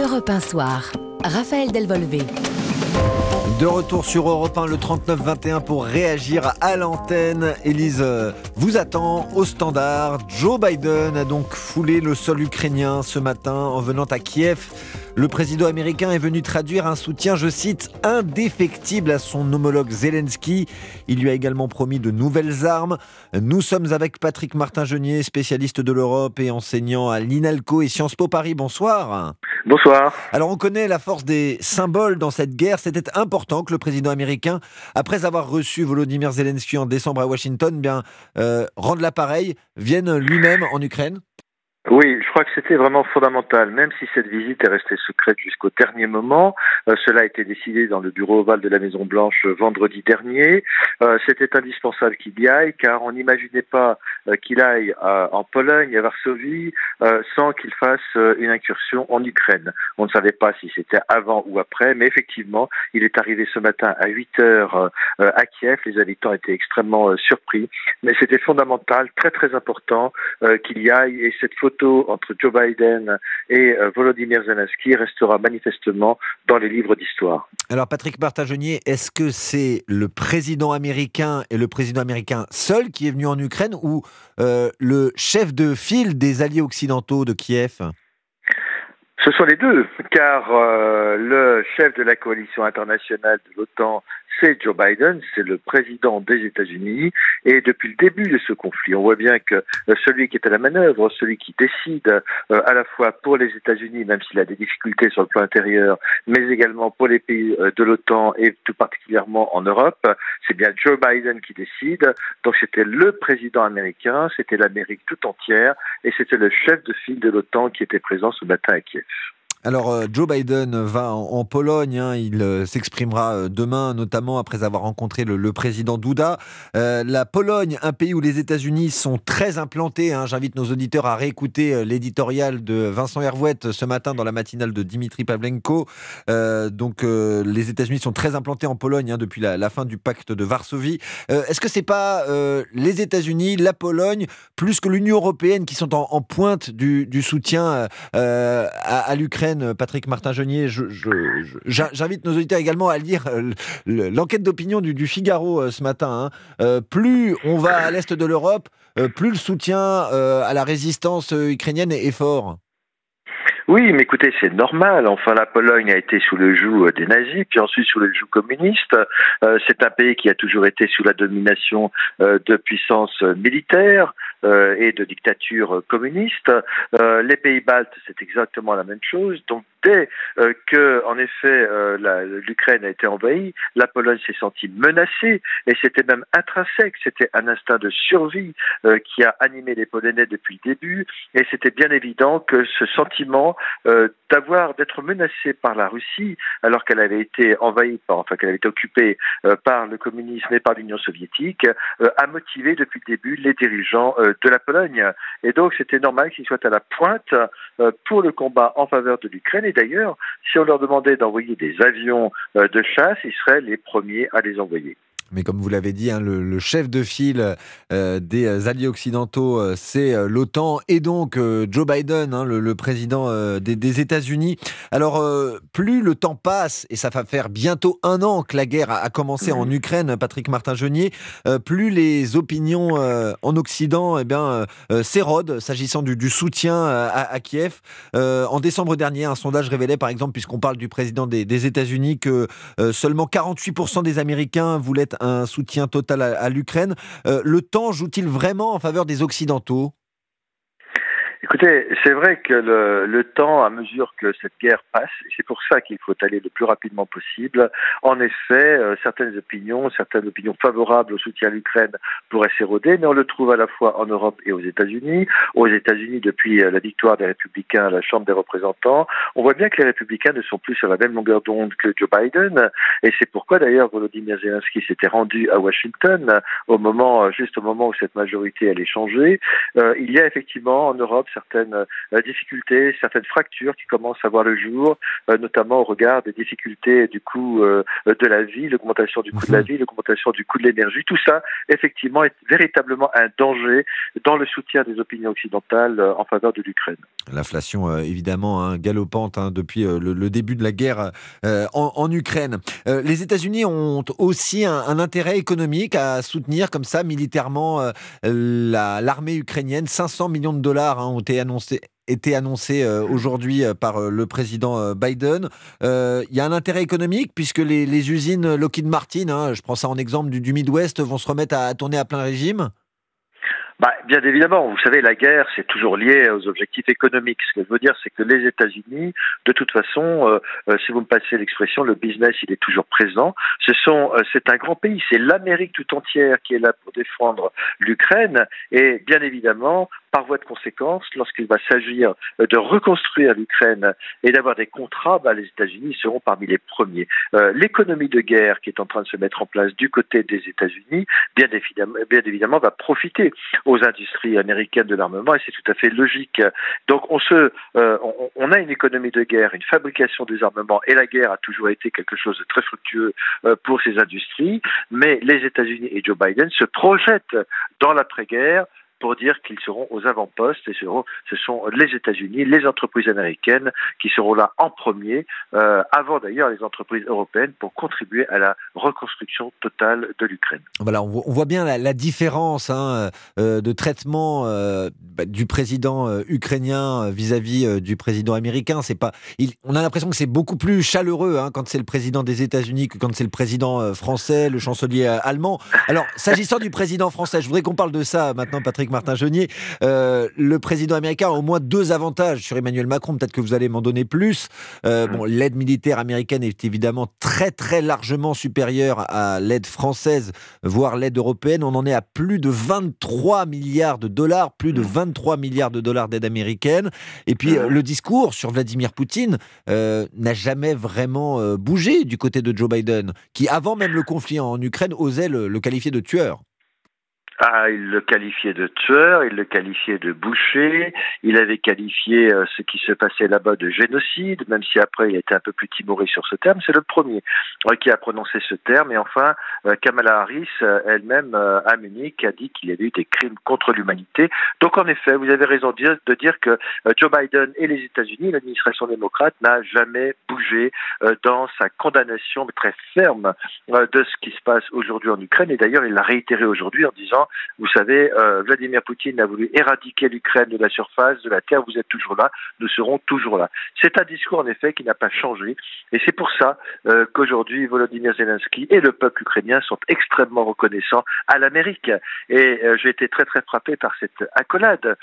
Europe 1 Soir. Raphaël Delvolvé. De retour sur Europe 1 le 39-21 pour réagir à l'antenne. Élise euh, vous attend au standard. Joe Biden a donc foulé le sol ukrainien ce matin en venant à Kiev. Le président américain est venu traduire un soutien, je cite, indéfectible à son homologue Zelensky. Il lui a également promis de nouvelles armes. Nous sommes avec Patrick Martin-Genier, spécialiste de l'Europe et enseignant à l'INALCO et Sciences Po Paris. Bonsoir. Bonsoir. Alors on connaît la force des symboles dans cette guerre. C'était important que le président américain, après avoir reçu Volodymyr Zelensky en décembre à Washington, bien euh, rende l'appareil, vienne lui-même en Ukraine. Oui, je crois que c'était vraiment fondamental, même si cette visite est restée secrète jusqu'au dernier moment. Euh, cela a été décidé dans le bureau ovale de la Maison Blanche euh, vendredi dernier. Euh, c'était indispensable qu'il y aille, car on n'imaginait pas qu'il aille en Pologne, à Varsovie, sans qu'il fasse une incursion en Ukraine. On ne savait pas si c'était avant ou après, mais effectivement, il est arrivé ce matin à 8 heures à Kiev. Les habitants étaient extrêmement surpris, mais c'était fondamental, très très important qu'il y aille. Et cette photo entre Joe Biden et euh, Volodymyr Zelensky restera manifestement dans les livres d'histoire. Alors Patrick Bartagenier, est-ce que c'est le président américain et le président américain seul qui est venu en Ukraine ou euh, le chef de file des alliés occidentaux de Kiev? Ce sont les deux, car euh, le chef de la coalition internationale de l'OTAN c'est Joe Biden, c'est le président des États-Unis. Et depuis le début de ce conflit, on voit bien que euh, celui qui est à la manœuvre, celui qui décide euh, à la fois pour les États-Unis, même s'il a des difficultés sur le plan intérieur, mais également pour les pays euh, de l'OTAN et tout particulièrement en Europe, c'est bien Joe Biden qui décide. Donc c'était le président américain, c'était l'Amérique tout entière, et c'était le chef de file de l'OTAN qui était présent ce matin à Kiev. Alors, euh, Joe Biden va en, Pologne. Hein. il euh, s'exprimera euh, demain, notamment après avoir rencontré le, président Duda. la Pologne, un pays où les États-Unis sont très implantés. Hein. J'invite nos auditeurs à réécouter l'éditorial de Vincent Hervouette ce matin dans la matinale de Dimitri Pavlenko. donc, les États-Unis sont très implantés en Pologne hein, depuis la, fin du pacte de Varsovie. Est-ce que c'est pas les États-Unis, la Pologne, plus que l'Union européenne qui sont en, pointe du, soutien à l'Ukraine? Patrick Martin-Genier. J'invite nos auditeurs également à lire euh, l'enquête d'opinion du, Figaro euh, ce matin. Hein. Euh, plus on va à l'est de l'Europe, plus le soutien à la résistance ukrainienne est fort. Oui, mais écoutez, c'est normal. Enfin, la Pologne a été sous le joug des nazis, puis ensuite sous le joug communiste. c'est un pays qui a toujours été sous la domination de puissances militaires. Euh, et de dictature communiste. Euh, les pays baltes, c'est exactement la même chose. Donc dès euh, que, en effet, l'Ukraine a été envahie, la Pologne s'est sentie menacée et c'était même intrinsèque. C'était un instinct de survie qui a animé les Polonais depuis le début et c'était bien évident que ce sentiment d'avoir d'être menacé par la Russie alors qu'elle avait été envahie, par, enfin qu'elle avait été occupée par le communisme et par l'Union soviétique, a motivé depuis le début les dirigeants de la Pologne. Et donc c'était normal qu'ils soient à la pointe euh, pour le combat en faveur de l'Ukraine. Et d'ailleurs, si on leur demandait d'envoyer des avions euh, de chasse, ils seraient les premiers à les envoyer. Mais comme vous l'avez dit, hein, le, chef de file euh, des alliés occidentaux, euh, c'est euh, l'OTAN et donc Joe Biden, hein, le, président des, États-Unis. Alors, plus le temps passe, et ça va faire bientôt un an que la guerre a, commencé en Ukraine, Patrick Martin-Genier, plus les opinions en Occident eh bien, s'érodent s'agissant du, soutien à, Kiev. en décembre dernier, un sondage révélait, par exemple, puisqu'on parle du président des, des États-Unis, que seulement 48% des Américains voulaient un soutien total à, l'Ukraine. Euh, le temps joue-t-il vraiment en faveur des Occidentaux? Écoutez, c'est vrai que le, le, temps, à mesure que cette guerre passe, c'est pour ça qu'il faut aller le plus rapidement possible. En effet, euh, certaines opinions, certaines opinions favorables au soutien à l'Ukraine pourraient s'éroder, mais on le trouve à la fois en Europe et aux États-Unis. Aux États-Unis, depuis euh, la victoire des Républicains à la Chambre des représentants, on voit bien que les Républicains ne sont plus sur la même longueur d'onde que Joe Biden, et c'est pourquoi d'ailleurs Volodymyr Zelensky s'était rendu à Washington au moment, juste au moment où cette majorité allait changer. Euh, il y a effectivement en Europe certaines difficultés, certaines fractures qui commencent à voir le jour, notamment au regard des difficultés du coût de la vie, l'augmentation du coût de la mhm. vie, l'augmentation du coût de l'énergie. Tout ça, effectivement, est véritablement un danger dans le soutien des opinions occidentales en faveur de l'Ukraine. L'inflation, évidemment, hein, galopante hein, depuis le, début de la guerre en, Ukraine. les États-Unis ont aussi un, intérêt économique à soutenir comme ça militairement l'armée ukrainienne. 500 millions de dollars hein, ont été annoncés été annoncé euh, aujourd'hui euh, par euh, le président Biden. Il y a un intérêt économique puisque les, usines Lockheed Martin, hein, je prends ça en exemple du, du Midwest, vont se remettre à tourner à plein régime? Bah, bien évidemment, vous savez, la guerre, c'est toujours lié aux objectifs économiques. Ce que je veux dire, c'est que les États-Unis, de toute façon, euh, si vous me passez l'expression, le business, il est toujours présent. Ce sont, euh, c'est un grand pays, c'est l'Amérique tout entière qui est là pour défendre l'Ukraine. Et bien évidemment, par voie de conséquence, lorsqu'il va s'agir de reconstruire l'Ukraine et d'avoir des contrats, bah, les États-Unis seront parmi les premiers. L'économie de guerre qui est en train de se mettre en place du côté des États-Unis, bien évidemment, bien évidemment, va profiter aux industries américaines de l'armement et c'est tout à fait logique. Donc euh, on, a une économie de guerre, une fabrication des armements et la guerre a toujours été quelque chose de très fructueux euh, pour ces industries, mais les États-Unis et Joe Biden se projettent dans l'après-guerre pour dire qu'ils seront aux avant-postes et ce sont les États-Unis, les entreprises américaines qui seront là en premier, euh, avant d'ailleurs les entreprises européennes pour contribuer à la reconstruction totale de l'Ukraine. Voilà, on voit bien la, différence hein, euh, de traitement euh, bah, du président ukrainien vis-à-vis du président américain. C'est pas, on a l'impression que c'est beaucoup plus chaleureux hein, quand c'est le président des États-Unis que quand c'est le président français, le chancelier allemand. Alors, s'agissant du président français, je voudrais qu'on parle de ça maintenant, Patrick Martin Genier. Euh, le président américain a au moins deux avantages sur Emmanuel Macron. Peut-être que vous allez m'en donner plus. Euh, bon, l'aide militaire américaine est évidemment très très largement supérieure à l'aide française, voire l'aide européenne. On en est à plus de 23 milliards de dollars, plus de 23 milliards de dollars d'aide américaine. Et puis euh, le discours sur Vladimir Poutine n'a jamais vraiment bougé du côté de Joe Biden, qui avant même le conflit en Ukraine osait le qualifier de tueur. Ah, il le qualifiait de tueur, il le qualifiait de boucher, il avait qualifié euh, ce qui se passait là-bas de génocide, même si après il été un peu plus timoré sur ce terme. C'est le premier euh, qui a prononcé ce terme. Et enfin, euh, Kamala Harris elle-même à Munich a dit qu'il y avait eu des crimes contre l'humanité. Donc en effet, vous avez raison de dire que Joe Biden et les États-Unis, l'administration démocrate, n'a jamais bougé dans sa condamnation très ferme de ce qui se passe aujourd'hui en Ukraine. Et d'ailleurs, il l'a réitéré aujourd'hui en disant vous savez, euh, Vladimir Poutine a voulu éradiquer l'Ukraine de la surface, de la terre. Vous êtes toujours là, nous serons toujours là. C'est un discours en effet qui n'a pas changé, et c'est pour ça euh, qu'aujourd'hui Volodymyr Zelensky et le peuple ukrainien sont extrêmement reconnaissants à l'Amérique. Et euh, j'ai été très très frappé par cette accolade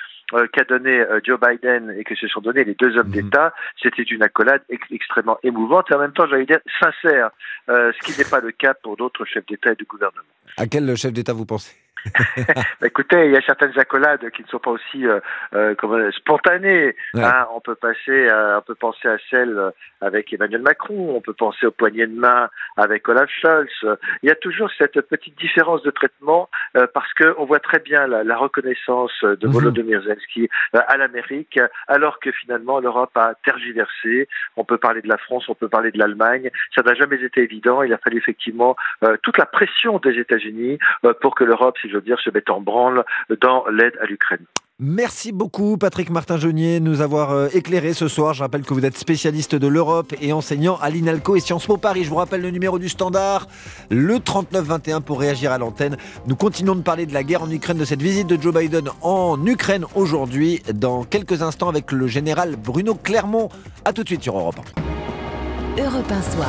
qu'a donné Joe Biden et que se sont donnés les deux hommes mhm. d'État, c'était une accolade extrêmement émouvante et en même temps, j'allais dire, sincère, ce qui n'est pas le cas pour d'autres chefs d'État et de gouvernement. À quel chef d'État vous pensez? Bah, écoutez, il y a certaines accolades qui ne sont pas aussi euh, euh, spontanées. Hein. on peut passer, on peut penser à celle avec Emmanuel Macron, on peut penser au poignet de main avec Olaf Scholz. Il y a toujours cette petite différence de traitement euh, parce que on voit très bien la, reconnaissance de mhm. Volodymyr Zelensky à l'Amérique, alors que finalement l'Europe a tergiversé. On peut parler de la France, on peut parler de l'Allemagne. Ça n'a jamais été évident. Il a fallu effectivement toute la pression des États-Unis pour que l'Europe, si je dire, se mettre en branle dans l'aide à l'Ukraine. Merci beaucoup Patrick Martin-Jeunier nous avoir euh, éclairé ce soir. Je rappelle que vous êtes spécialiste de l'Europe et enseignant à l'INALCO et Sciences Po Paris. Je vous rappelle le numéro du standard, le 3921 pour réagir à l'antenne. Nous continuons de parler de la guerre en Ukraine, de cette visite de Joe Biden en Ukraine aujourd'hui, dans quelques instants avec le général Bruno Clermont. A tout de suite sur Europe 1. Europe 1 Soir.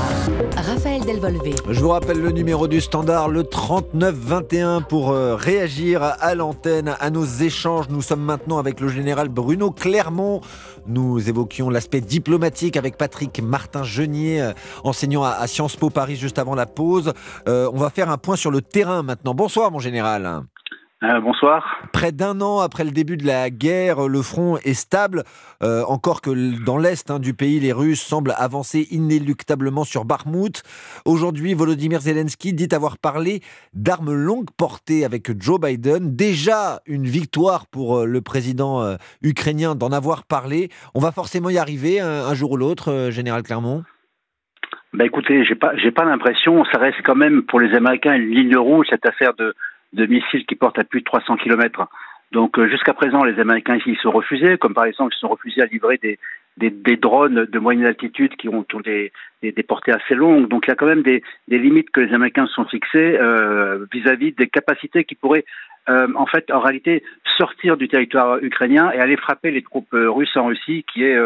Raphaël Delvolvé. Je vous rappelle le numéro du standard, le 3921 pour euh, réagir à l'antenne, à nos échanges. Nous sommes maintenant avec le général Bruno Clermont. Nous évoquions l'aspect diplomatique avec Patrick Martin-Genier, euh, enseignant à, Sciences Po Paris juste avant la pause. Euh, on va faire un point sur le terrain maintenant. Bonsoir mon général. Euh, bonsoir. Près d'un an après le début de la guerre, le front est stable, euh, encore que dans l'est hein, du pays, les Russes semblent avancer inéluctablement sur Bakhmut. Aujourd'hui, Volodymyr Zelensky dit avoir parlé d'armes longues portées avec Joe Biden. Déjà une victoire pour euh, le président ukrainien d'en avoir parlé. On va forcément y arriver un, jour ou l'autre, Général Clermont bah écoutez, j'ai pas, j'ai pas l'impression. Ça reste quand même pour les Américains une ligne rouge cette affaire de de missiles qui portent à plus de 300 km. Donc euh, jusqu'à présent, les Américains ils sont refusés, comme par exemple ils sont refusés à livrer des, drones de moyenne altitude qui ont, des, des, portées assez longues. Donc il y a quand même des, des limites que les Américains se sont fixées euh, vis-à-vis des capacités qui pourraient euh, en fait en réalité sortir du territoire ukrainien et aller frapper les troupes russes en Russie, qui est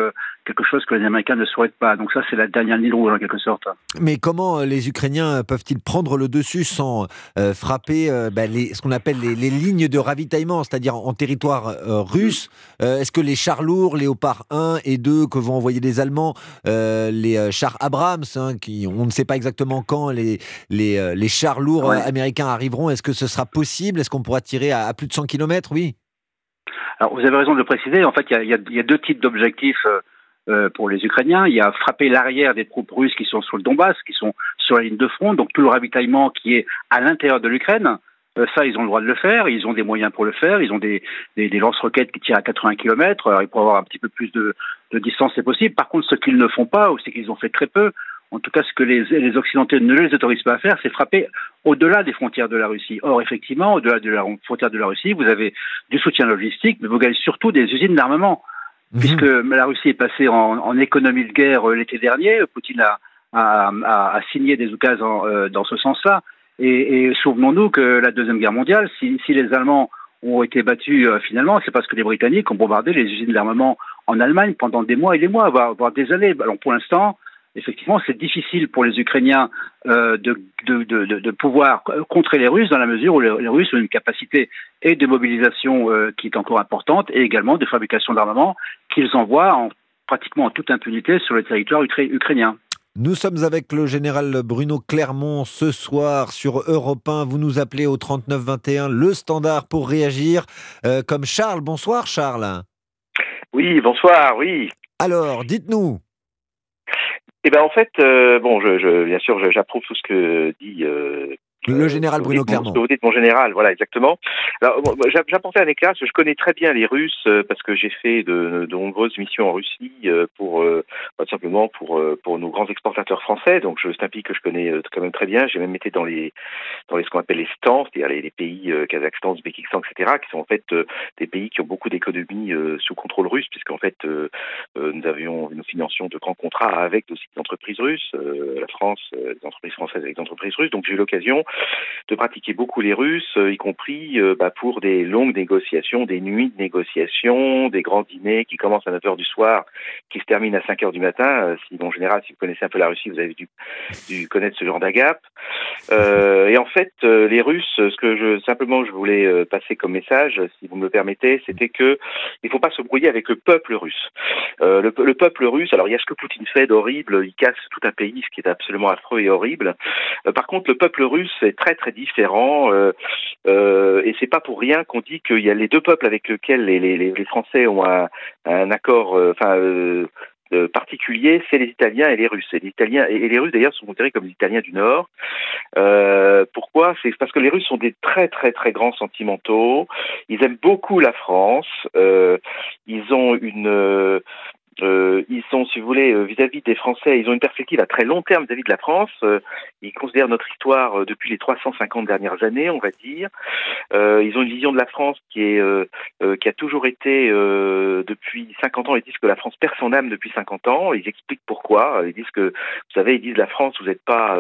quelque chose que les Américains ne souhaitent pas. Donc ça, c'est la dernière ligne rouge en quelque sorte. Mais comment euh, les Ukrainiens peuvent-ils prendre le dessus sans euh, frapper euh, les, ce qu'on appelle les, lignes de ravitaillement, c'est-à-dire en, territoire russe? Est-ce que les chars lourds, Léopard 1 et 2 que vont envoyer les Allemands, les chars Abrams, hein, qui on ne sait pas exactement quand les, les, les chars lourds américains arriveront, est-ce que ce sera possible? Est-ce qu'on pourra tirer à, plus de 100 km Oui. Alors, vous avez raison de le préciser. En fait, il y, y, a deux types d'objectifs euh, pour les Ukrainiens. Il y a frappé l'arrière des troupes russes qui sont sur le Donbass, qui sont sur la ligne de front, donc tout le ravitaillement qui est à l'intérieur de l'Ukraine. Euh, ça, ils ont le droit de le faire, ils ont des moyens pour le faire, ils ont des, des, des lance-roquettes qui tirent à 80 km, alors ils pourraient avoir un petit peu plus de, de distance, c'est possible. Par contre, ce qu'ils ne font pas, ou c'est qu'ils ont fait très peu, en tout cas ce que les, les Occidentaux ne les autorisent pas à faire, c'est frapper au-delà des frontières de la Russie. Or, effectivement, au-delà de la frontière de la Russie, vous avez du soutien logistique, mais vous gagnez surtout des usines d'armement. Mhm. puisque la Russie est passée en, économie de guerre euh, l'été dernier. Poutine a, a, a, signé des occasions euh, dans ce sens-là. Et, et souvenons-nous que la Deuxième Guerre mondiale, si, si les Allemands ont été battus euh, finalement, c'est parce que les Britanniques ont bombardé les usines d'armement en Allemagne pendant des mois et des mois, voire, voire des années. Pour l'instant, effectivement, c'est difficile pour les Ukrainiens euh, de, pouvoir contrer les Russes dans la mesure où les, Russes ont une capacité et de mobilisation euh, qui est encore importante et également de fabrication d'armement qu'ils envoient en, pratiquement en toute impunité sur le territoire ukrainien. Nous sommes avec le général Bruno Clermont ce soir sur Europe 1. Vous nous appelez au 3921, le standard pour réagir. Euh, comme Charles. Bonsoir Charles. Oui, bonsoir, oui. Alors, dites-nous. Eh ben en fait, euh, bon, je, je, bien sûr, j'approuve tout ce que dit euh, le général Bruno Clermont. Vous dites mon général, voilà, exactement. Alors, j'apportais un éclairage, je connais très bien les Russes euh, parce que j'ai fait de, de, nombreuses missions en Russie euh, pour, euh, tout simplement pour pour nos grands exportateurs français. Donc, c'est un pays que je connais quand même très bien. J'ai même été dans les dans les ce qu'on appelle les stands, c'est-à-dire les, les, pays Kazakhstan, Ouzbékistan, etc., qui sont en fait des pays qui ont beaucoup d'économies sous contrôle russe, puisqu'en fait nous avions nous financions de grands contrats avec aussi des entreprises russes, la France, des entreprises françaises avec des entreprises russes. Donc, j'ai eu l'occasion de pratiquer beaucoup les Russes, euh, y compris euh, bah, pour des longues négociations, des nuits de négociations, des grands dîners qui commencent à 9 h du soir, qui se terminent à 5 h du matin. Euh, si, en général, si vous connaissez un peu la Russie, vous avez dû, connaître ce genre d'agape. Et en fait, les Russes, ce que je simplement je voulais passer comme message, si vous me le permettez, c'était que il faut pas se brouiller avec le peuple russe. Le, le, peuple russe, alors il y a ce que Poutine fait d'horrible, il casse tout un pays, ce qui est absolument affreux et horrible. Par contre, le peuple russe est très très différent, euh, euh, et c'est pas pour rien qu'on dit qu'il y a les deux peuples avec lesquels les, Français ont un, accord, euh, enfin particulier, c'est les Italiens et les Russes. Et les Italiens et les Russes d'ailleurs sont considérés comme les Italiens du Nord. Euh, pourquoi? C'est parce que les Russes sont des très très très grands sentimentaux. Ils aiment beaucoup la France. Euh, ils ont une euh, ils sont, si vous voulez, euh, vis-à-vis des Français, ils ont une perspective à très long terme vis-à-vis de la France. Euh, ils considèrent notre histoire euh, depuis les 350 dernières années, on va dire. ils ont une vision de la France qui est qui a toujours été depuis 50 ans. Ils disent que la France perd son âme depuis 50 ans. Ils expliquent pourquoi. Ils disent que, vous savez, ils disent la France, vous n'êtes pas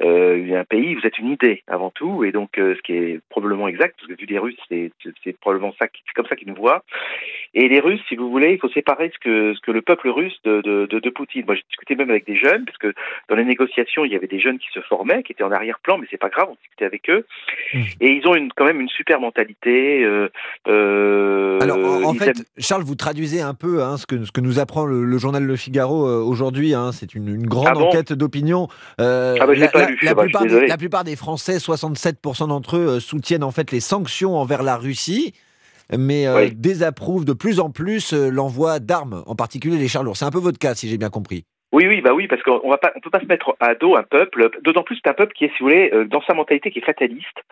un pays, vous êtes une idée avant tout. Et donc, ce qui est probablement exact, parce que vu les Russes, c'est probablement ça, c'est comme ça qu'ils nous voient. Et les Russes, si vous voulez, il faut séparer ce que que le peuple russe de, de, de, de Poutine. Moi, j'ai discuté même avec des jeunes, parce que dans les négociations, il y avait des jeunes qui se formaient, qui étaient en arrière-plan, mais c'est pas grave, on discutait avec eux. Mmh. Et ils ont une, quand même une super mentalité. Euh, euh, Alors, en, fait, Charles, vous traduisez un peu hein, ce, que, ce que nous apprend le, journal Le Figaro euh, aujourd'hui. Hein, c'est une, une, grande ah enquête d'opinion. Euh, ah bah, la, pas lu, la, plupart des, la, plupart des, Français, 67% d'entre eux, soutiennent en fait les sanctions envers la Russie mais euh, désapprouvent de plus en plus l'envoi d'armes, en particulier les chars lourds. C'est un peu votre cas, si j'ai bien compris. Oui, oui, bah oui, parce qu'on va pas, on peut pas se mettre à dos un peuple, d'autant plus c'est un peuple qui est, si vous voulez, euh, dans sa mentalité qui est fataliste,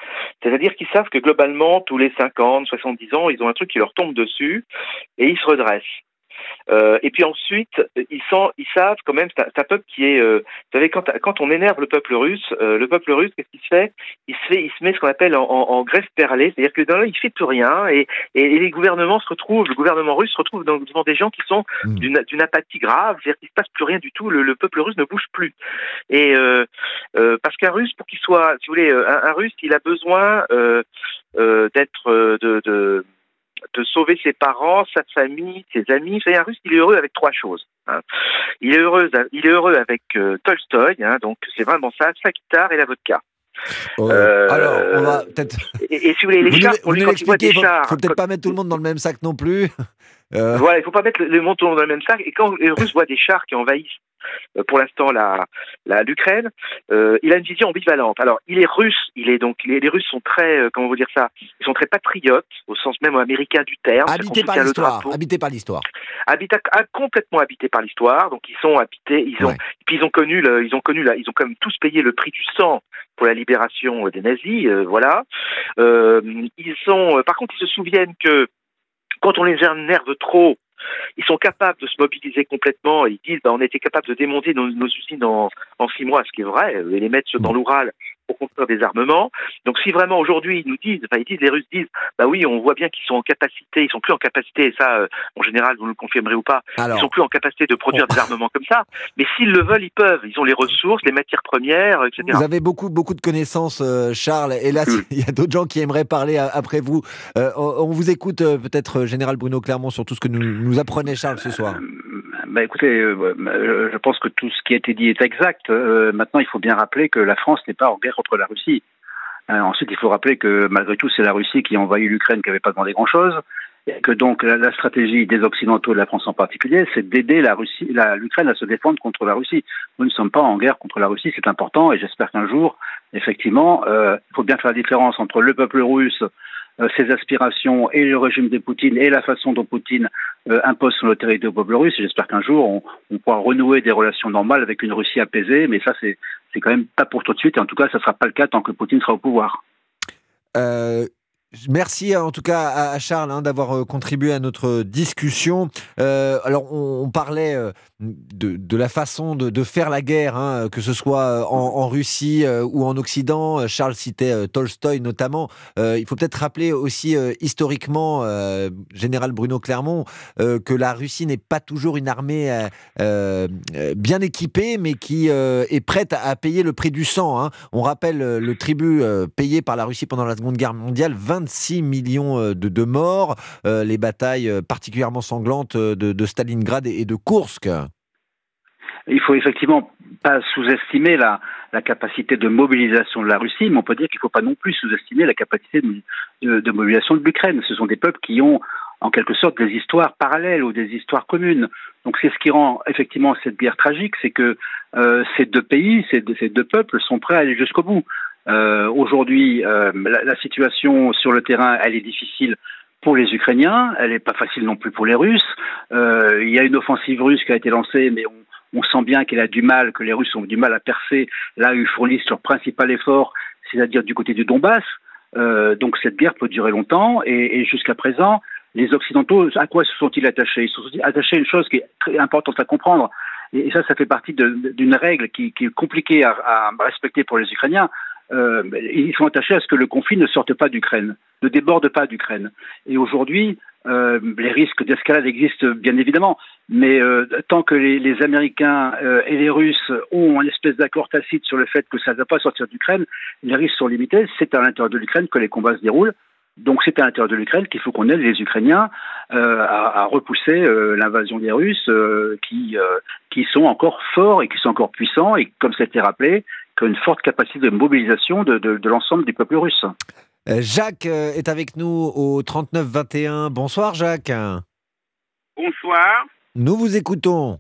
c'est-à-dire qu'ils savent que globalement, tous les 50, 70 ans, ils ont un truc qui leur tombe dessus et ils se redressent. Euh, et puis ensuite, ils, sont, ils savent quand même, c'est un, peuple qui est, euh, vous savez, quand, quand on énerve le peuple russe, euh, le peuple russe, qu'est-ce qu'il se fait? Il se fait, il se met ce qu'on appelle en, en, grève perlée, c'est-à-dire que dans là, il fait plus rien, et, et, les gouvernements se retrouvent, le gouvernement russe se retrouve devant des gens qui sont mmh. d'une apathie grave, c'est-à-dire qu'il se passe plus rien du tout, le, le peuple russe ne bouge plus. Et euh, euh, parce qu'un russe, pour qu'il soit, si vous voulez, un, un, russe, il a besoin d'être de, de de sauver ses parents, sa famille, ses amis. C'est un Russe, il est heureux avec trois choses. Hein. Il est heureux, il est heureux avec euh, Tolstoï, hein, donc c'est vraiment ça, sa guitare et la vodka. Euh, alors, on va peut-être. Et, si vous voulez, les chars, quand il voit des chars. Faut peut-être pas mettre tout le monde dans le même sac non plus. Euh... Voilà, il faut pas mettre le, le monde dans le même sac. Et quand les Russes voient des chars qui envahissent pour l'instant la l'Ukraine, euh, il a une vision ambivalente. Alors, il est russe, il est donc les, Russes sont très euh, comment vous dire ça, ils sont très patriotes au sens même américain du terme. Habités par l'histoire. Habités par l'histoire. complètement habités par l'histoire. Donc ils sont habités, ils ont puis ils ont connu le, ils ont connu la, ils ont quand même tous payé le prix du sang pour la libération des nazis, voilà. ils sont, par contre, ils se souviennent que quand on les énerve trop, ils sont capables de se mobiliser complètement. Ils disent, bah, on était capable de démonter nos, usines en, en, six mois, ce qui est vrai, et les mettre dans l'Oural pour construire des armements. Donc si vraiment aujourd'hui ils nous disent, enfin ils disent, les Russes disent, bah oui, on voit bien qu'ils sont en capacité, ils sont plus en capacité, et ça, euh, en général, vous le confirmerez ou pas, ils sont plus en capacité de produire des armements comme ça. Mais s'ils le veulent, ils peuvent. Ils ont les ressources, les matières premières, etc. Vous avez beaucoup, beaucoup de connaissances, euh, Charles. Et là, il y a d'autres gens qui aimeraient parler après vous. Euh, on vous écoute peut-être, Général Bruno Clermont, sur tout ce que nous, nous apprenait Charles ce soir. Bah écoutez, je pense que tout ce qui a été dit est exact. maintenant, il faut bien rappeler que la France n'est pas en guerre contre la Russie. Euh, ensuite, il faut rappeler que malgré tout, c'est la Russie qui a envahi l'Ukraine qui n'avait pas demandé grand-chose. Et que donc la, stratégie des Occidentaux, de la France en particulier, c'est d'aider l'Ukraine à se défendre contre la Russie. Nous ne sommes pas en guerre contre la Russie, c'est important, et j'espère qu'un jour, effectivement, euh, il faut bien faire la différence entre le peuple russe, euh, ses aspirations et le régime de Poutine et la façon dont Poutine euh, impose son autorité au peuple russe. J'espère qu'un jour, on, on, pourra renouer des relations normales avec une Russie apaisée, mais ça, c'est quand même pas pour tout de suite, et en tout cas, ça ne sera pas le cas tant que Poutine sera au pouvoir. Euh, Merci en tout cas à Charles hein, d'avoir euh, contribué à notre discussion. Euh, alors on, parlait euh, de, la façon de, faire la guerre, hein, que ce soit en, Russie ou en Occident. Charles citait Tolstoï notamment. il faut peut-être rappeler aussi historiquement, général Bruno Clermont, que la Russie n'est pas toujours une armée bien équipée, mais qui est prête à, payer le prix du sang. Hein. On rappelle le tribut payé par la Russie pendant la Seconde Guerre mondiale, 26 millions euh, de, morts, euh, les batailles euh, particulièrement sanglantes de, Stalingrad et de Kursk. Il faut effectivement pas sous-estimer la, capacité de mobilisation de la Russie, mais on peut dire qu'il ne faut pas non plus sous-estimer la capacité de, mobilisation de l'Ukraine. Ce sont des peuples qui ont en quelque sorte des histoires parallèles ou des histoires communes. Donc c'est ce qui rend effectivement cette guerre tragique, c'est que ces deux pays, ces deux peuples sont prêts à aller jusqu'au bout. Euh, Aujourd'hui, euh, la, la, situation sur le terrain, elle est difficile pour les Ukrainiens, elle n'est pas facile non plus pour les Russes. Euh, il y a une offensive russe qui a été lancée, mais on, on sent bien qu'elle a du mal, que les Russes ont du mal à percer. Là où ils fournissent leur principal effort, c'est-à-dire du côté du Donbass. Euh, donc cette guerre peut durer longtemps. Et, et jusqu'à présent, les Occidentaux, à quoi se sont-ils attachés? Ils se sont attachés à une chose qui est très importante à comprendre, et ça, ça fait partie d'une règle qui, qui, est compliquée à, à respecter pour les Ukrainiens euh, ils sont attachés à ce que le conflit ne sorte pas d'Ukraine, ne déborde pas d'Ukraine. Et aujourd'hui, euh, les risques d'escalade existent bien évidemment, mais euh, tant que les, Américains et les Russes ont une espèce d'accord tacite sur le fait que ça ne va pas sortir d'Ukraine, les risques sont limités. C'est à l'intérieur de l'Ukraine que les combats se déroulent. Donc c'est à l'intérieur de l'Ukraine qu'il faut qu'on aide les Ukrainiens à, repousser l'invasion des Russes qui, qui sont encore forts et qui sont encore puissants et comme ça a été rappelé, qui ont une forte capacité de mobilisation de, de, de l'ensemble du peuple russe. Jacques est avec nous au 39-21. Bonsoir Jacques. Bonsoir. Nous vous écoutons.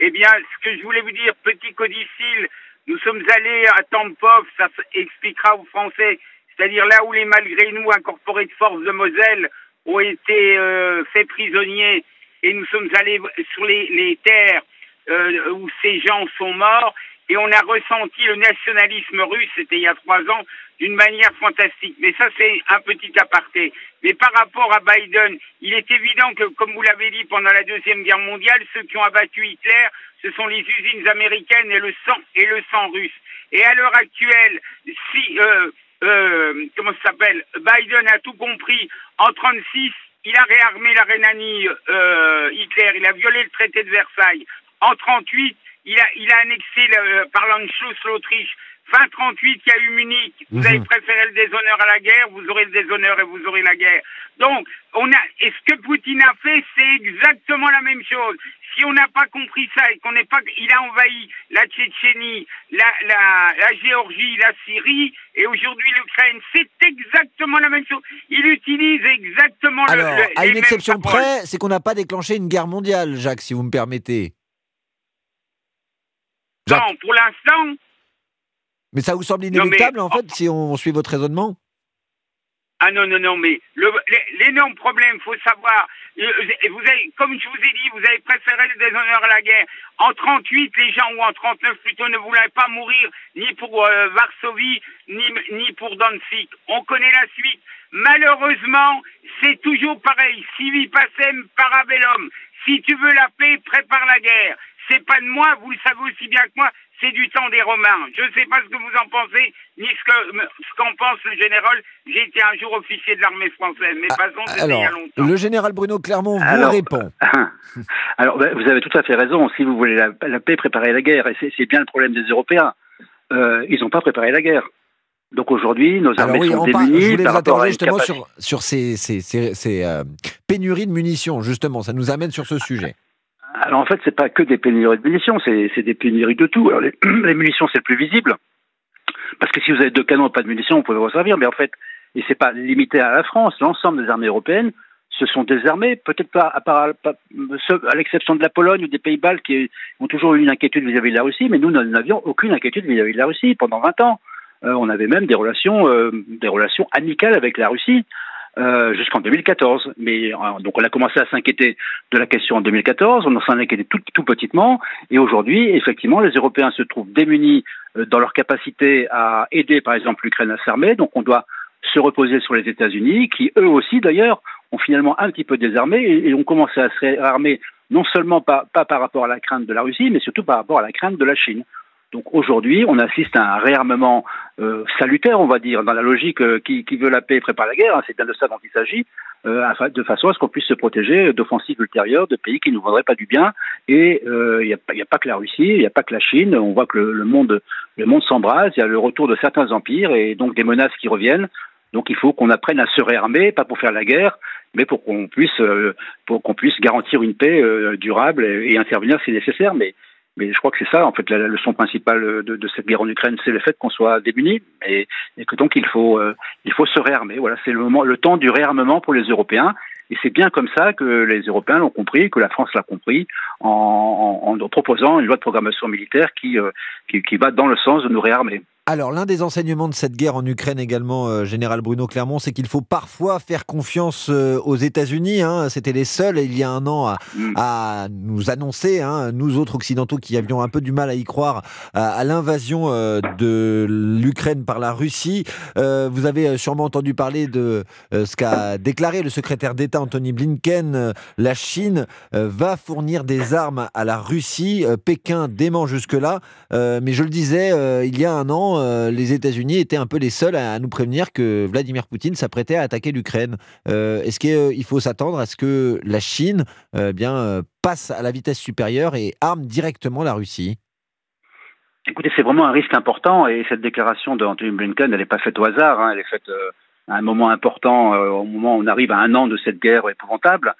Eh bien, ce que je voulais vous dire, petit codicile, nous sommes allés à Tampov, ça expliquera aux Français c'est-à-dire là où les malgré nous incorporés de force de Moselle ont été euh, faits prisonniers et nous sommes allés sur les, les terres euh, où ces gens sont morts et on a ressenti le nationalisme russe, c'était il y a trois ans, d'une manière fantastique. Mais ça, c'est un petit aparté. Mais par rapport à Biden, il est évident que, comme vous l'avez dit pendant la Deuxième Guerre mondiale, ceux qui ont abattu Hitler, ce sont les usines américaines et le sang, et le sang russe. Et à l'heure actuelle, si... Euh, euh, comment ça s'appelle Biden a tout compris. En 36, il a réarmé la Rhénanie, euh, Hitler, il a violé le traité de Versailles. En 38, il a, il a annexé le, par l'Anschluss l'Autriche. Fin 38, il y a eu Munich. Vous mhm. avez préféré le déshonneur à la guerre, vous aurez le déshonneur et vous aurez la guerre. Donc, on a, et ce que Poutine a fait, c'est exactement la même chose. Si on n'a pas compris ça et qu'on n'est pas, il a envahi la Tchétchénie, la, la, la Géorgie, la Syrie et aujourd'hui l'Ukraine, c'est exactement la même chose. Il utilise exactement Alors, le, à une exception près, c'est qu'on n'a pas déclenché une guerre mondiale, Jacques, si vous me permettez. Non, pour l'instant, mais ça vous semble inéluctable, en fait, si on suit votre raisonnement? Ah non, non, non, mais l'énorme problème, il faut savoir, euh, vous avez, comme je vous ai dit, vous avez préféré le déshonneur à la guerre. En 38, les gens, ou en 39 plutôt, ne voulaient pas mourir ni pour euh, Varsovie, ni, ni pour Danzig. On connaît la suite. Malheureusement, c'est toujours pareil. Civi pacem parabellum. Si tu veux la paix, prépare la guerre. C'est pas de moi, vous le savez aussi bien que moi, c'est du temps des Romains. Je ne sais pas ce que vous en pensez, ni ce qu'en pense le général. J'ai été un jour officier de l'armée française, mais passons, ah, c'était il y a longtemps. Le général Bruno Clermont vous répond. Alors, ben, vous avez tout à fait raison. Si vous voulez la, paix, préparer la guerre. Et c'est bien le problème des Européens. Euh, ils n'ont pas préparé la guerre. Donc aujourd'hui, nos armées sont démunies. je voulais vous interroger justement sur, sur ces, ces, ces, euh, pénuries de munitions, justement. Ça nous amène sur ce sujet. Alors en fait, c'est pas que des pénuries de munitions, c'est des pénuries de tout. Alors les, munitions, c'est le plus visible, parce que si vous avez deux canons et pas de munitions, vous pouvez vous servir. Mais en fait, et c'est pas limité à la France, l'ensemble des armées européennes se sont désarmées, peut-être pas à, à l'exception de la Pologne ou des Pays-Bas qui ont toujours eu une inquiétude vis-à-vis de la Russie, mais nous, nous n'avions aucune inquiétude vis-à-vis de la Russie pendant 20 ans. Euh, on avait même des relations, euh, des relations amicales avec la Russie. Euh, jusqu'en 2014. Mais euh, donc on a commencé à s'inquiéter de la question en 2014, on s'en inquiétait tout, tout petitement, et aujourd'hui, effectivement, les Européens se trouvent démunis euh, dans leur capacité à aider, par exemple, l'Ukraine à s'armer. Donc on doit se reposer sur les États-Unis, qui eux aussi, d'ailleurs, ont finalement un petit peu désarmé et, ont commencé à se réarmer non seulement pas, pas par rapport à la crainte de la Russie, mais surtout par rapport à la crainte de la Chine. Donc aujourd'hui, on assiste à un réarmement euh, salutaire, on va dire, dans la logique euh, qui, veut la paix prépare la guerre. Hein, c'est bien de ça dont il s'agit, euh, de façon à ce qu'on puisse se protéger d'offensives ultérieures de pays qui ne nous voudraient pas du bien. Et il n'y a, pas que la Russie, il n'y a pas que la Chine. On voit que le, monde, s'embrase. Il y a le retour de certains empires et donc des menaces qui reviennent. Donc il faut qu'on apprenne à se réarmer, pas pour faire la guerre, mais pour qu'on puisse, garantir une paix durable et, intervenir si nécessaire. Mais je crois que c'est ça, en fait, la, leçon principale de, de, cette guerre en Ukraine, c'est le fait qu'on soit démunis et, et, que donc il faut, euh, il faut se réarmer. Voilà, c'est le moment, le temps du réarmement pour les Européens. Et c'est bien comme ça que les Européens l'ont compris, que la France l'a compris, en, en, en, proposant une loi de programmation militaire qui, euh, qui, qui va dans le sens de nous réarmer. Alors, l'un des enseignements de cette guerre en Ukraine également, euh, général Bruno Clermont, c'est qu'il faut parfois faire confiance euh, aux États-Unis. Hein. C'était les seuls, il y a un an, à, mm. nous annoncer, hein, nous autres occidentaux qui avions un peu du mal à y croire, à, l'invasion euh, de l'Ukraine par la Russie. vous avez sûrement entendu parler de ce qu'a déclaré le secrétaire d'État Anthony Blinken. la Chine va fournir des armes à la Russie. Pékin dément jusque-là. mais je le disais, il y a un an, euh, les États-Unis étaient un peu les seuls à, nous prévenir que Vladimir Poutine s'apprêtait à attaquer l'Ukraine. Euh, est-ce qu'il euh, faut s'attendre à ce que la Chine bien, passe à la vitesse supérieure et arme directement la Russie? Écoutez, c'est vraiment un risque important et cette déclaration d'Anthony Blinken, elle n'est pas faite au hasard. Hein. elle est faite un moment important, au moment où on arrive à un an de cette guerre épouvantable.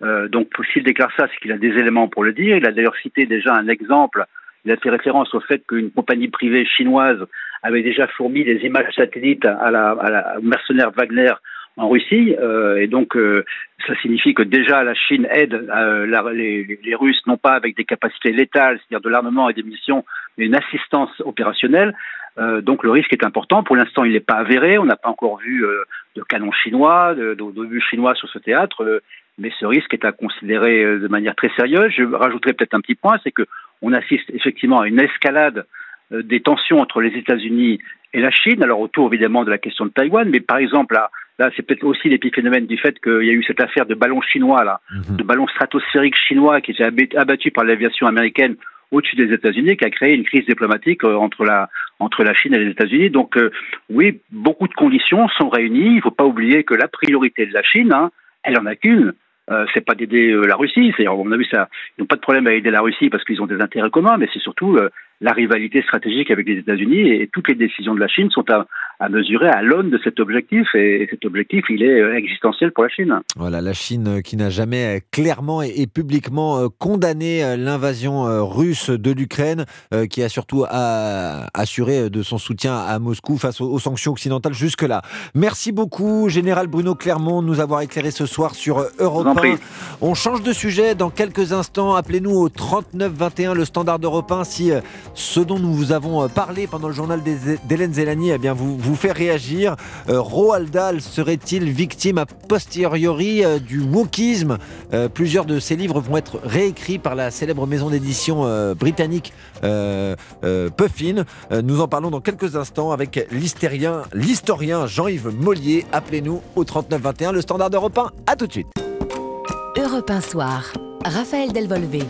donc, s'il déclare ça, c'est qu'il a des éléments pour le dire. Il a d'ailleurs cité déjà un exemple. Il a fait référence au fait qu'une compagnie privée chinoise avait déjà fourni des images satellites à la, mercenaire Wagner en Russie. Euh, et donc, euh, ça signifie que déjà la Chine aide euh, les, les, Russes, non pas avec des capacités létales, c'est-à-dire de l'armement et des missions, mais une assistance opérationnelle. Euh, donc le risque est important. Pour l'instant, il n'est pas avéré. On n'a pas encore vu de canons chinois, de, chinois sur ce théâtre. mais ce risque est à considérer de manière très sérieuse. Je rajouterai peut-être un petit point, c'est que on assiste effectivement à une escalade des tensions entre les États-Unis et la Chine, alors autour évidemment de la question de Taïwan, mais par exemple là, là c'est peut-être aussi l'épiphénomène du fait qu'il y a eu cette affaire de ballon chinois là, mhm. de ballon stratosphérique chinois qui été abattu par l'aviation américaine au-dessus des États-Unis, qui a créé une crise diplomatique euh, entre la entre la Chine et les États-Unis. Donc euh, oui, beaucoup de conditions sont réunies. Il ne faut pas oublier que la priorité de la Chine, hein, elle en a qu'une, euh, c'est pas d'aider euh, la Russie. C'est, on a vu ça, ils n'ont pas de problème à aider la Russie parce qu'ils ont des intérêts communs, mais c'est surtout euh, la rivalité stratégique avec les États-Unis et, toutes les décisions de la Chine sont à, à mesurer à l'aune de cet objectif et, cet objectif il est existentiel pour la Chine. Voilà, la Chine qui n'a jamais clairement et, publiquement condamné l'invasion russe de l'Ukraine, qui a surtout assuré de son soutien à Moscou face aux, sanctions occidentales jusque-là. Merci beaucoup, Général Bruno Clermont, de nous avoir éclairé ce soir sur Europe on change de sujet dans quelques instants. Appelez-nous au 39 21, le standard d'Europe 1, si euh, ce dont nous vous avons euh, parlé pendant le journal d'Hélène Zélani eh bien, vous, vous fait réagir. Euh, Roald Dahl serait-il victime a posteriori du wokisme? Plusieurs de ses livres vont être réécrits par la célèbre maison d'édition britannique Puffin. nous en parlons dans quelques instants avec l'historien Jean-Yves Mollier. Appelez-nous au 39 21, le standard d'Europe 1. A tout de suite. Europe 1 Soir, Raphaël Delvolvé.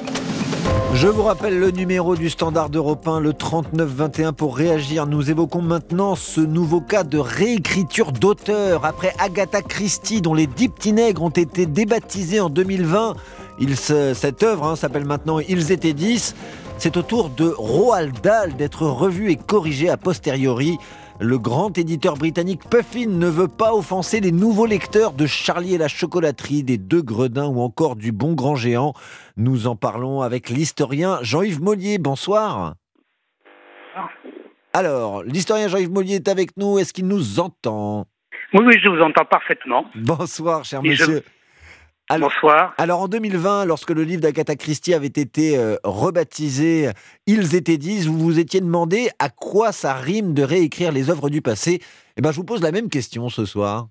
Je vous rappelle le numéro du standard d'Europe 1, le 3921 pour réagir. Nous évoquons maintenant ce nouveau cas de réécriture d'auteur après Agatha Christie dont les dix petits nègres ont été débaptisés en 2020. Il cette œuvre hein, s'appelle maintenant Ils étaient 10. C'est au tour de Roald Dahl d'être revu et corrigé a posteriori. Le grand éditeur britannique Puffin ne veut pas offenser les nouveaux lecteurs de Charlie et la chocolaterie, des Deux Gredins ou encore du Bon Grand Géant. Nous en parlons avec l'historien Jean-Yves Mollier. Bonsoir. Alors, l'historien Jean-Yves Mollier est avec nous. Est-ce qu'il nous entend? Oui, oui, je vous entends parfaitement. Bonsoir, cher monsieur. Alors, Bonsoir. Alors en 2020, lorsque le livre d'Agatha Christie avait été euh, rebaptisé Ils étaient dix, vous vous étiez demandé à quoi ça rime de réécrire les œuvres du passé. Eh ben, je vous pose la même question ce soir.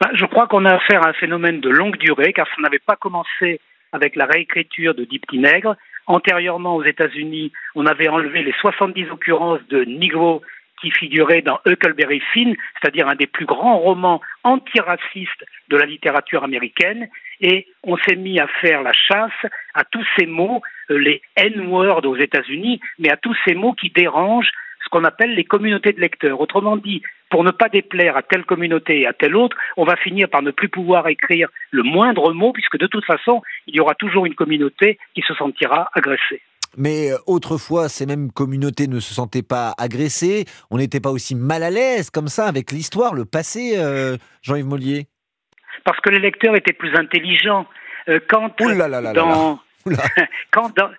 Ben, je crois qu'on a affaire à un phénomène de longue durée, car ça n'avait pas commencé avec la réécriture de Dix Petits Nègres. Antérieurement, aux États-Unis, on avait enlevé les 70 occurrences de Negro qui figurait dans Huckleberry Finn, c'est-à-dire un des plus grands romans antiracistes de la littérature américaine, et on s'est mis à faire la chasse à tous ces mots, euh, les N-words aux États-Unis, mais à tous ces mots qui dérangent ce qu'on appelle les communautés de lecteurs. Autrement dit, pour ne pas déplaire à telle communauté et à telle autre, on va finir par ne plus pouvoir écrire le moindre mot, puisque de toute façon, il y aura toujours une communauté qui se sentira agressée. Mais euh, autrefois, ces mêmes communautés ne se sentaient pas agressées. On n'était pas aussi mal à l'aise comme ça avec l'histoire, le passé, euh, Jean-Yves Mollier Parce que les lecteurs étaient plus intelligents. Euh, quand là là là dans... quand dans...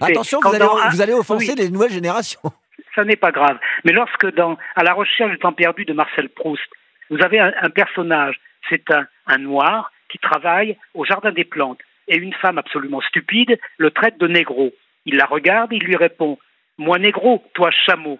attention, vous, allez, offenser les nouvelles générations. Ça n'est pas grave. Mais lorsque dans À la recherche du temps perdu de Marcel Proust, vous avez un, personnage, c'est un, un noir qui travaille au jardin des plantes et une femme absolument stupide le traite de négro. Il la regarde, il lui répond Moi négro, toi chameau.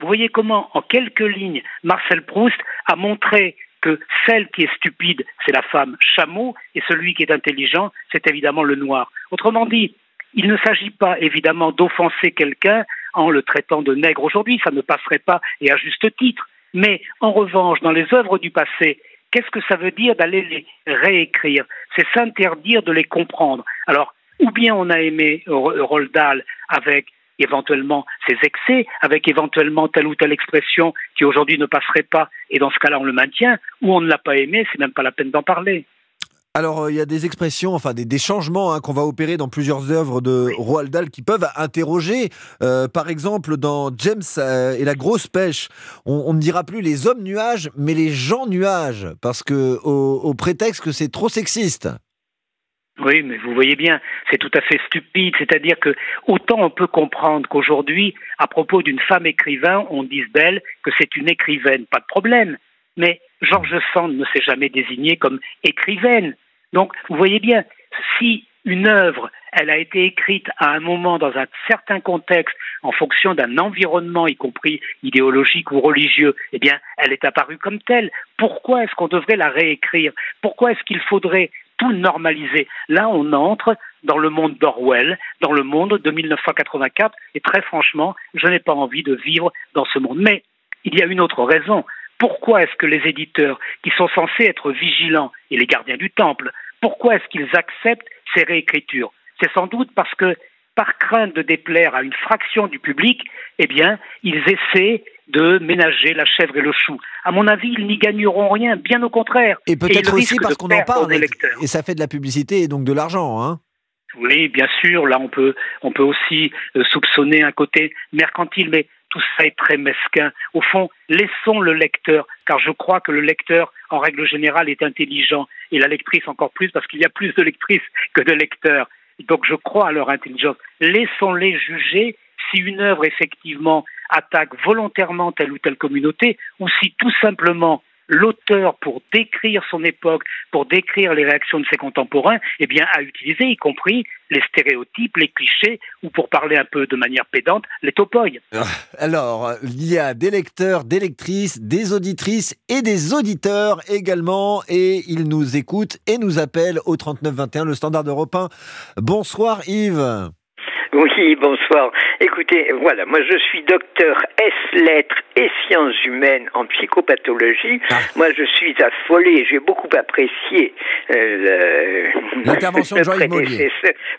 Vous voyez comment, en quelques lignes, Marcel Proust a montré que celle qui est stupide, c'est la femme chameau, et celui qui est intelligent, c'est évidemment le noir. Autrement dit, il ne s'agit pas évidemment d'offenser quelqu'un en le traitant de nègre aujourd'hui, ça ne passerait pas, et à juste titre. Mais en revanche, dans les œuvres du passé, qu'est-ce que ça veut dire d'aller les réécrire? C'est s'interdire de les comprendre. Alors, ou bien on a aimé Roald Dahl avec éventuellement ses excès, avec éventuellement telle ou telle expression qui aujourd'hui ne passerait pas, et dans ce cas-là on le maintient, ou on ne l'a pas aimé, c'est même pas la peine d'en parler. Alors, il y a des expressions, enfin des, changements hein, qu'on va opérer dans plusieurs œuvres de Roald Dahl qui peuvent interroger. par exemple, dans James et la grosse pêche, on, ne dira plus les hommes nuages, mais les gens nuages, parce que au prétexte que c'est trop sexiste. Oui, mais vous voyez bien, c'est tout à fait stupide. C'est-à-dire que autant on peut comprendre qu'aujourd'hui, à propos d'une femme écrivain, on dise d'elle que c'est une écrivaine, pas de problème. Mais George Sand ne s'est jamais désignée comme écrivaine. Donc, vous voyez bien, si une œuvre, elle a été écrite à un moment dans un certain contexte, en fonction d'un environnement, y compris idéologique ou religieux, eh bien, elle est apparue comme telle. Pourquoi est-ce qu'on devrait la réécrire? Pourquoi est-ce qu'il faudrait tout normaliser. Là, on entre dans le monde d'Orwell, dans le monde de 1984, et très franchement, je n'ai pas envie de vivre dans ce monde. Mais il y a une autre raison. Pourquoi est-ce que les éditeurs, qui sont censés être vigilants, et les gardiens du temple, pourquoi est-ce qu'ils acceptent ces réécritures? C'est sans doute parce que, par crainte de déplaire à une fraction du public, eh bien, ils essaient de ménager la chèvre et le chou. À mon avis, ils n'y gagneront rien, bien au contraire. Et peut-être aussi parce qu'on en parle, et ça fait de la publicité et donc de l'argent, hein oui, bien sûr. Là, on peut, on peut aussi euh, soupçonner un côté mercantile, mais tout ça est très mesquin. Au fond, laissons le lecteur, car je crois que le lecteur, en règle générale, est intelligent, et la lectrice encore plus, parce qu'il y a plus de lectrices que de lecteurs. Donc je crois à leur intelligence. Laissons-les juger si une œuvre effectivement attaque volontairement telle ou telle communauté, ou si tout simplement l'auteur, pour décrire son époque, pour décrire les réactions de ses contemporains, eh bien, a utilisé, y compris les stéréotypes, les clichés, ou pour parler un peu de manière pédante, les topoïs. Ah, alors, il y a des lecteurs, des lectrices, des auditrices et des auditeurs également, et ils nous écoutent et nous appellent au 3921, le standard européen. Bonsoir Yves. Oui, bonsoir. Écoutez, voilà, moi je suis docteur S lettres et sciences humaines en psychopathologie. Ah. Moi je suis affolé, j'ai beaucoup apprécié euh, l'intervention de Jean-Yves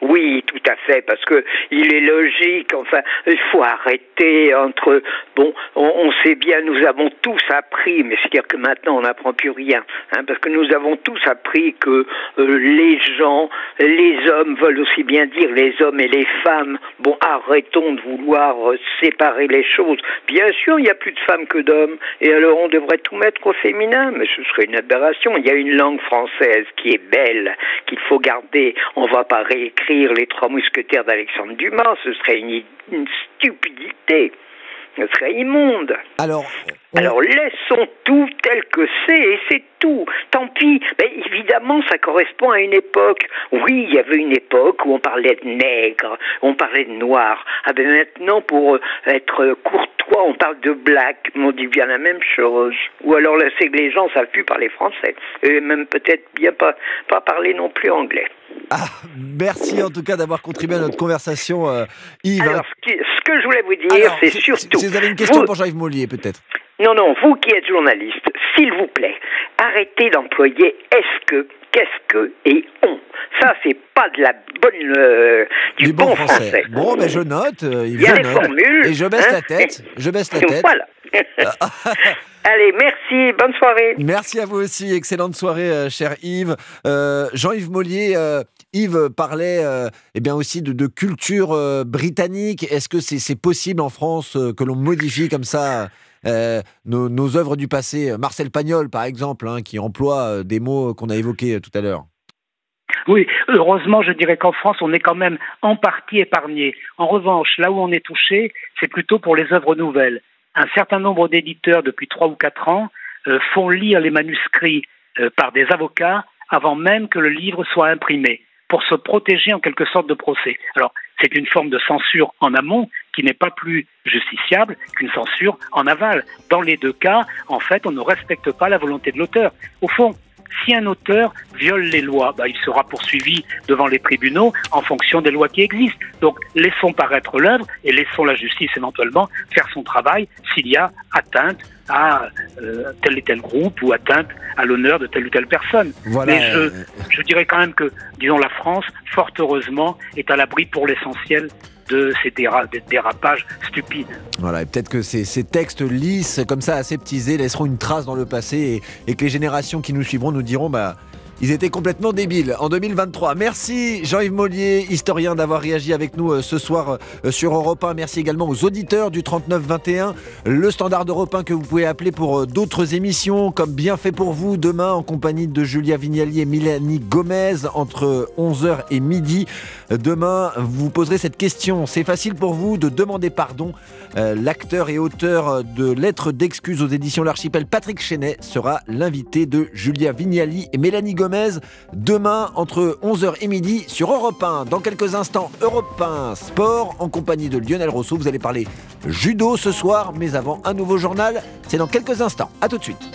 Oui, tout à fait, parce que il est logique. Enfin, il faut arrêter entre. Bon, on, sait bien, nous avons tous appris, mais c'est-à-dire que maintenant on n'apprend plus rien, hein, parce que nous avons tous appris que euh, les gens, les hommes veulent aussi bien dire les hommes et les femmes Bon, arrêtons de vouloir euh, séparer les choses. Bien sûr, il n'y a plus de femmes que d'hommes, et alors on devrait tout mettre au féminin, mais ce serait une aberration. Il y a une langue française qui est belle, qu'il faut garder. On ne va pas réécrire les trois mousquetaires d'Alexandre Dumas, ce serait une, une stupidité. Ce serait immonde. Alors, alors laissons tout tel que c'est et c'est tout. Tant pis. Mais évidemment, ça correspond à une époque. Oui, il y avait une époque où on parlait de nègre, on parlait de noir. Ah ben maintenant, pour être courtois, on parle de black. On dit bien la même chose. Ou alors c'est que les gens savent plus parler français. Et même peut-être bien pas, pas parler non plus anglais. Ah, merci en tout cas d'avoir contribué à notre conversation, euh, Yves. Alors, ce, que je voulais vous dire, c'est surtout. Si vous avez une question pour Jean-Yves Mollier, peut-être. Non, non, vous qui êtes journaliste, s'il vous plaît, arrêtez d'employer est-ce que, qu'est-ce que et on. Ça, c'est pas de la bonne, euh, du, bon, français. Bon, ben je note. Euh, il y a des formules. Et je baisse la hein. tête. Je baisse la tête. Voilà. Allez, merci, bonne soirée. Merci à vous aussi, excellente soirée, euh, cher Yves. Jean-Yves Mollier, Yves parlait eh bien aussi de, de culture britannique. Est-ce que c'est possible en France que l'on modifie comme ça euh, nos, nos, œuvres du passé? Marcel Pagnol, par exemple, hein, qui emploie euh, des mots qu'on a évoqués euh, tout à l'heure. Oui, heureusement, je dirais qu'en France, on est quand même en partie épargné. En revanche, là où on est touché, c'est plutôt pour les œuvres nouvelles. Un certain nombre d'éditeurs, depuis trois ou quatre ans, font lire les manuscrits par des avocats avant même que le livre soit imprimé, pour se protéger en quelque sorte de procès. Alors, c'est une forme de censure en amont qui n'est pas plus justiciable qu'une censure en aval. Dans les deux cas, en fait, on ne respecte pas la volonté de l'auteur. Au fond, si un auteur viole les lois, bah, il sera poursuivi devant les tribunaux en fonction des lois qui existent. Donc laissons paraître l'œuvre et laissons la justice éventuellement faire son travail s'il y a atteinte à euh, tel et tel groupe ou atteinte à l'honneur de telle ou telle personne. Mais je, je dirais quand même que, disons, la France, fort heureusement, est à l'abri pour l'essentiel de ces dérapages stupides. Voilà, et peut-être que ces, textes lisses, comme ça, aseptisés, laisseront une trace dans le passé et, que les générations qui nous suivront nous diront bah, Ils étaient complètement débiles en 2023. Merci Jean-Yves Mollier, historien, d'avoir réagi avec nous euh, ce soir euh, sur Europe 1. Merci également aux auditeurs du 3921, le standard d'Europe 1 que vous pouvez appeler pour euh, d'autres émissions, comme Bien fait pour vous, demain en compagnie de Julia Vignali et Mélanie Gomez entre 11h et midi. Demain, vous poserez cette question. C'est facile pour vous de demander pardon. L'acteur et auteur de Lettres d'excuses aux éditions L'Archipel, Patrick Chenet, sera l'invité de Julia Vignali et Mélanie Gomez demain entre 11h et midi sur Europe 1. Dans quelques instants, Europe 1 Sport en compagnie de Lionel Rousseau. Vous allez parler judo ce soir, mais avant un nouveau journal, c'est dans quelques instants. A tout de suite.